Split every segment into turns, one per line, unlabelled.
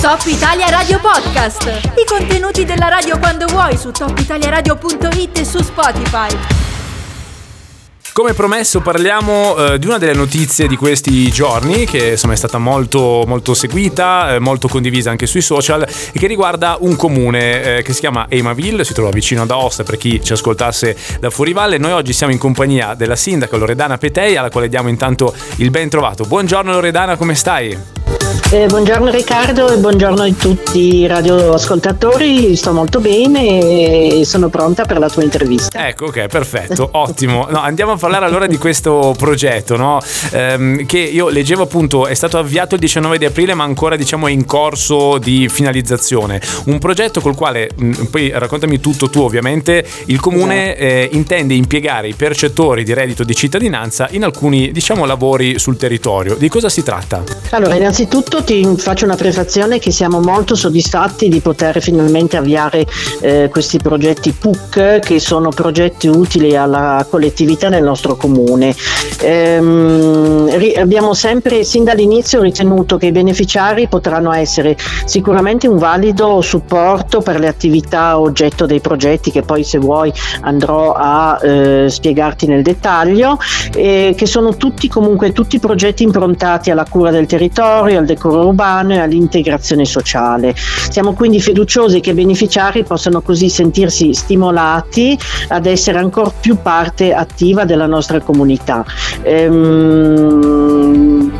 Top Italia Radio Podcast. I contenuti della radio quando vuoi su topitaliaradio.it e su Spotify.
Come promesso parliamo eh, di una delle notizie di questi giorni che insomma è stata molto, molto seguita, eh, molto condivisa anche sui social e che riguarda un comune eh, che si chiama Emaville, si trova vicino ad Aosta per chi ci ascoltasse da Fuorivalle. Noi oggi siamo in compagnia della sindaca Loredana Petei alla quale diamo intanto il ben trovato. Buongiorno Loredana, come stai?
Eh, buongiorno Riccardo e buongiorno a tutti i radioascoltatori, sto molto bene e sono pronta per la tua intervista.
Ecco, ok, perfetto, ottimo. No, andiamo a parlare allora di questo progetto, no? ehm, che io leggevo appunto è stato avviato il 19 di aprile ma ancora diciamo è in corso di finalizzazione. Un progetto col quale, mh, poi raccontami tutto tu ovviamente, il comune esatto. eh, intende impiegare i percettori di reddito di cittadinanza in alcuni diciamo lavori sul territorio. Di cosa si tratta?
Allora, innanzitutto Innanzitutto ti faccio una prefazione che siamo molto soddisfatti di poter finalmente avviare eh, questi progetti PUC che sono progetti utili alla collettività del nostro comune. Ehm, ri- abbiamo sempre sin dall'inizio ritenuto che i beneficiari potranno essere sicuramente un valido supporto per le attività oggetto dei progetti che poi se vuoi andrò a eh, spiegarti nel dettaglio, eh, che sono tutti comunque tutti progetti improntati alla cura del territorio, decoro urbano e all'integrazione sociale. Siamo quindi fiduciosi che i beneficiari possano così sentirsi stimolati ad essere ancora più parte attiva della nostra comunità. Ehm,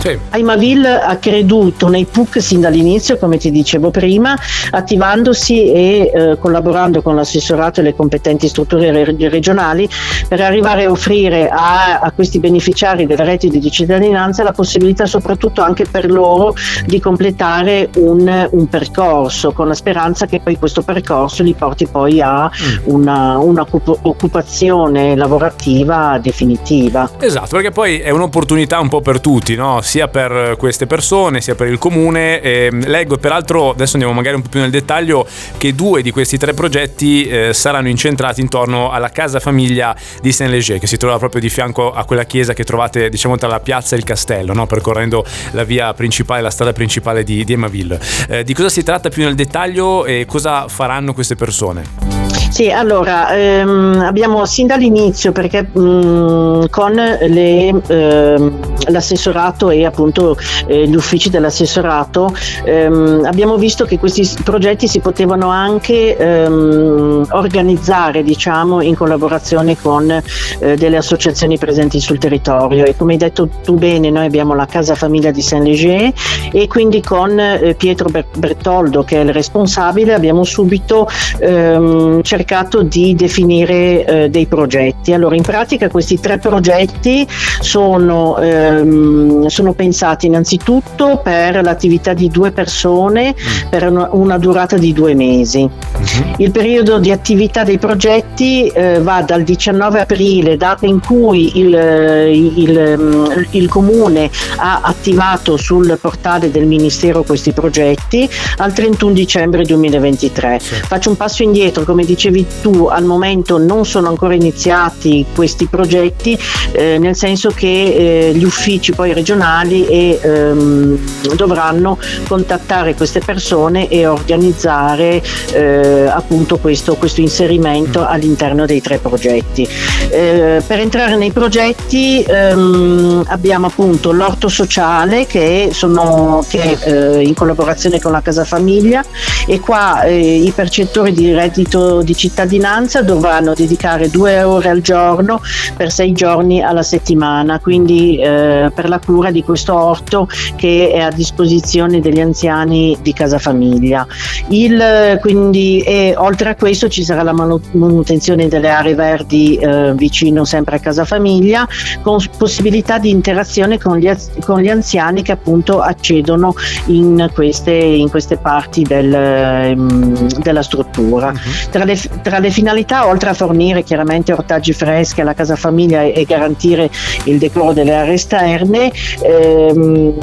sì. Ha creduto nei PUC sin dall'inizio, come ti dicevo prima, attivandosi e eh, collaborando con l'assessorato e le competenti strutture re- regionali per arrivare a offrire a, a, questi beneficiari del reddito di cittadinanza la possibilità soprattutto anche per loro di completare un, un percorso con la speranza che poi questo percorso li porti poi a mm. una, una occupazione lavorativa definitiva.
Esatto, perché poi è un'opportunità un po' per tutti, no? Sia per queste persone sia per il comune. E leggo peraltro, adesso andiamo magari un po' più nel dettaglio, che due di questi tre progetti eh, saranno incentrati intorno alla casa famiglia di Saint-Léger, che si trova proprio di fianco a quella chiesa che trovate diciamo tra la piazza e il castello, no? percorrendo la via principale, la strada principale di, di Emaville. Eh, di cosa si tratta più nel dettaglio e cosa faranno queste persone?
Sì, allora ehm, abbiamo sin dall'inizio perché mh, mm, con le, ehm, l'assessorato e appunto eh, gli uffici dell'assessorato ehm, abbiamo visto che questi progetti si potevano anche ehm, organizzare diciamo in collaborazione con eh, delle associazioni presenti sul territorio. E come hai detto tu bene noi abbiamo la casa famiglia di Saint-Léger e quindi con eh, Pietro Bertoldo che è il responsabile abbiamo subito ehm, cercato cercato di definire eh, dei progetti. Allora, in pratica questi tre progetti sono, ehm, sono pensati innanzitutto per l'attività di due persone per una, una durata di due mesi. Mhm. Il periodo di attività dei progetti eh, va dal 19 aprile, data in cui il, il, il, comune ha attivato sul portale del Ministero questi progetti, al 31 dicembre 2023. Sì. Faccio un passo indietro, come dicevo dicevi tu, al momento non sono ancora iniziati questi progetti, eh, nel senso che eh, gli uffici poi regionali e, ehm, dovranno contattare queste persone e organizzare eh, appunto questo, questo, inserimento all'interno dei tre progetti. Eh, per entrare nei progetti ehm, abbiamo appunto l'orto sociale che, sono, che è eh, in collaborazione con la Casa Famiglia e qua eh, i percettori di reddito di cittadinanza dovranno dedicare due ore al giorno per sei giorni alla settimana, quindi eh, per la cura di questo orto che è a disposizione degli anziani di casa famiglia. Il, quindi, e, oltre a questo ci sarà la manutenzione delle aree verdi eh, vicino sempre a casa famiglia con possibilità di interazione con gli, con gli anziani che appunto accedono in queste, in queste parti del, um, della struttura. Uh-huh. Tra le tra le finalità, oltre a fornire chiaramente ortaggi freschi alla casa famiglia e, garantire il decoro delle aree esterne, ehm,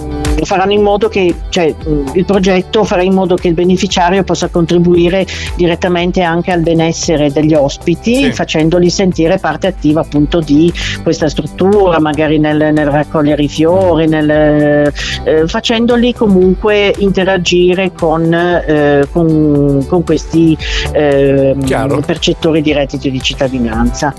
faranno in modo che cioè, il progetto farà in modo che il beneficiario possa contribuire direttamente anche al benessere degli ospiti, sì. facendoli sentire parte attiva appunto di questa struttura, magari nel, nel raccogliere i fiori, nel, eh, facendoli comunque interagire con, eh, con, con questi eh, percettori di reddito di cittadinanza.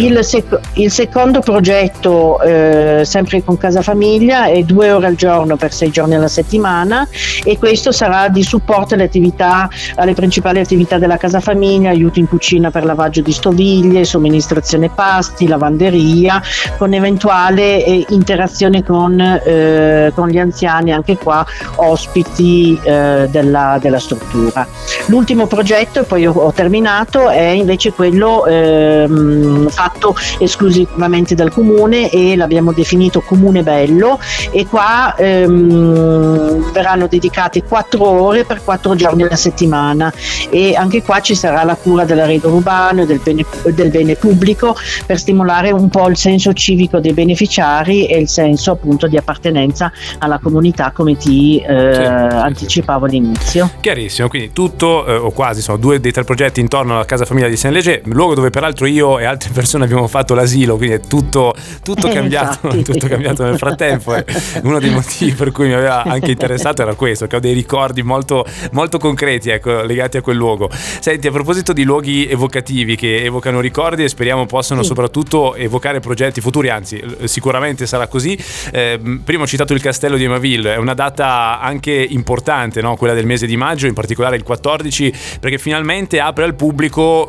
Il, sec- il, secondo progetto, eh, sempre con Casa Famiglia, è due ore al giorno per sei giorni alla settimana e questo sarà di supporto alle attività, alle principali attività della casa famiglia, aiuto in cucina per lavaggio di stoviglie, somministrazione pasti, lavanderia, con eventuale eh, interazione con, eh, con, gli anziani, anche qua ospiti eh, della, della, struttura. L'ultimo progetto, e poi ho, ho terminato, è invece quello ehm, fatto esclusivamente dal comune e l'abbiamo definito comune bello e qua ehm, ehm, verranno dedicate quattro ore per quattro giorni alla settimana e anche qua ci sarà la cura dell'arredo urbano e del bene, del bene pubblico per stimolare un po' il senso civico dei beneficiari e il senso appunto di appartenenza alla comunità come ti eh, sì, anticipavo sì. all'inizio.
Chiarissimo, quindi tutto eh, o quasi sono due dei tre progetti intorno alla casa famiglia di Saint Leger, luogo dove peraltro io e altre persone abbiamo fatto l'asilo, quindi è tutto, tutto, eh, cambiato, tutto cambiato nel frattempo, è uno dei motivi per cui mi aveva anche interessato era questo, che ho dei ricordi molto, molto concreti ecco, legati a quel luogo. Senti, a proposito di luoghi evocativi che evocano ricordi e speriamo possano sì. soprattutto evocare progetti futuri, anzi sicuramente sarà così. Eh, prima ho citato il castello di Emaville, è una data anche importante, no? quella del mese di maggio, in particolare il 14, perché finalmente apre al pubblico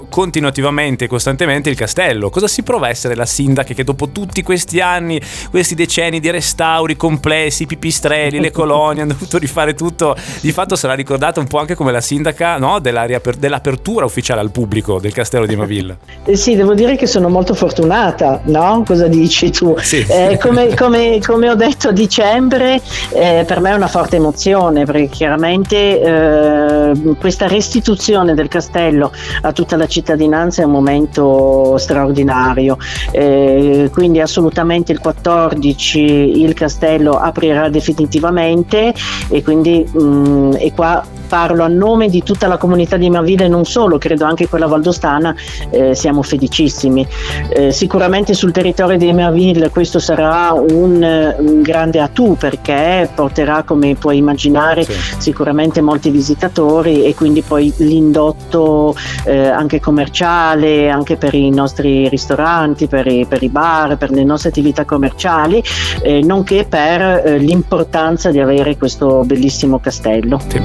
continuativamente e costantemente il castello. Cosa si prova a essere la sindaca che dopo tutti questi anni, questi decenni di restauri complessi, pipistrelli, le colonie, hanno dovuto rifare tutto. Di fatto sarà ricordata un po' anche come la sindaca no? dell'apertura ufficiale al pubblico del castello di Maville.
Eh sì, devo dire che sono molto fortunata, no? Cosa dici tu? Sì. Eh, come, come, come, ho detto a dicembre, eh, per me è una forte emozione perché chiaramente eh, questa restituzione del castello a tutta la cittadinanza è un momento straordinario. Eh, quindi assolutamente il 14 il castello aprirà definitivamente e quindi mh, mm, e qua parlo a nome di tutta la comunità di Maville e non solo, credo anche quella valdostana, eh, siamo felicissimi. Eh, sicuramente sul territorio di Maville questo sarà un, un, grande atu perché porterà, come puoi immaginare, sì. sicuramente molti visitatori e quindi poi l'indotto eh, anche commerciale, anche per i nostri ristoranti, per i, per i bar, per le nostre attività commerciali, eh, nonché per eh, l'importanza di avere questo bellissimo castello.
Sì.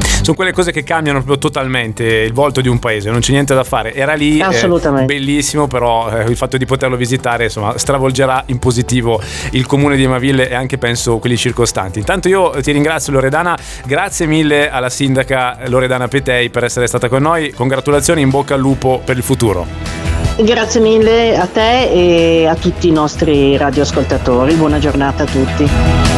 Quelle cose che cambiano proprio totalmente il volto di un paese, non c'è niente da fare. Era lì, eh, bellissimo, però eh, il fatto di poterlo visitare insomma, stravolgerà in positivo il comune di Maville e anche penso quelli circostanti. Intanto io ti ringrazio Loredana, grazie mille alla sindaca Loredana Petei per essere stata con noi, congratulazioni, in bocca al lupo per il futuro.
Grazie mille a te e a tutti i nostri radioascoltatori, buona giornata a tutti.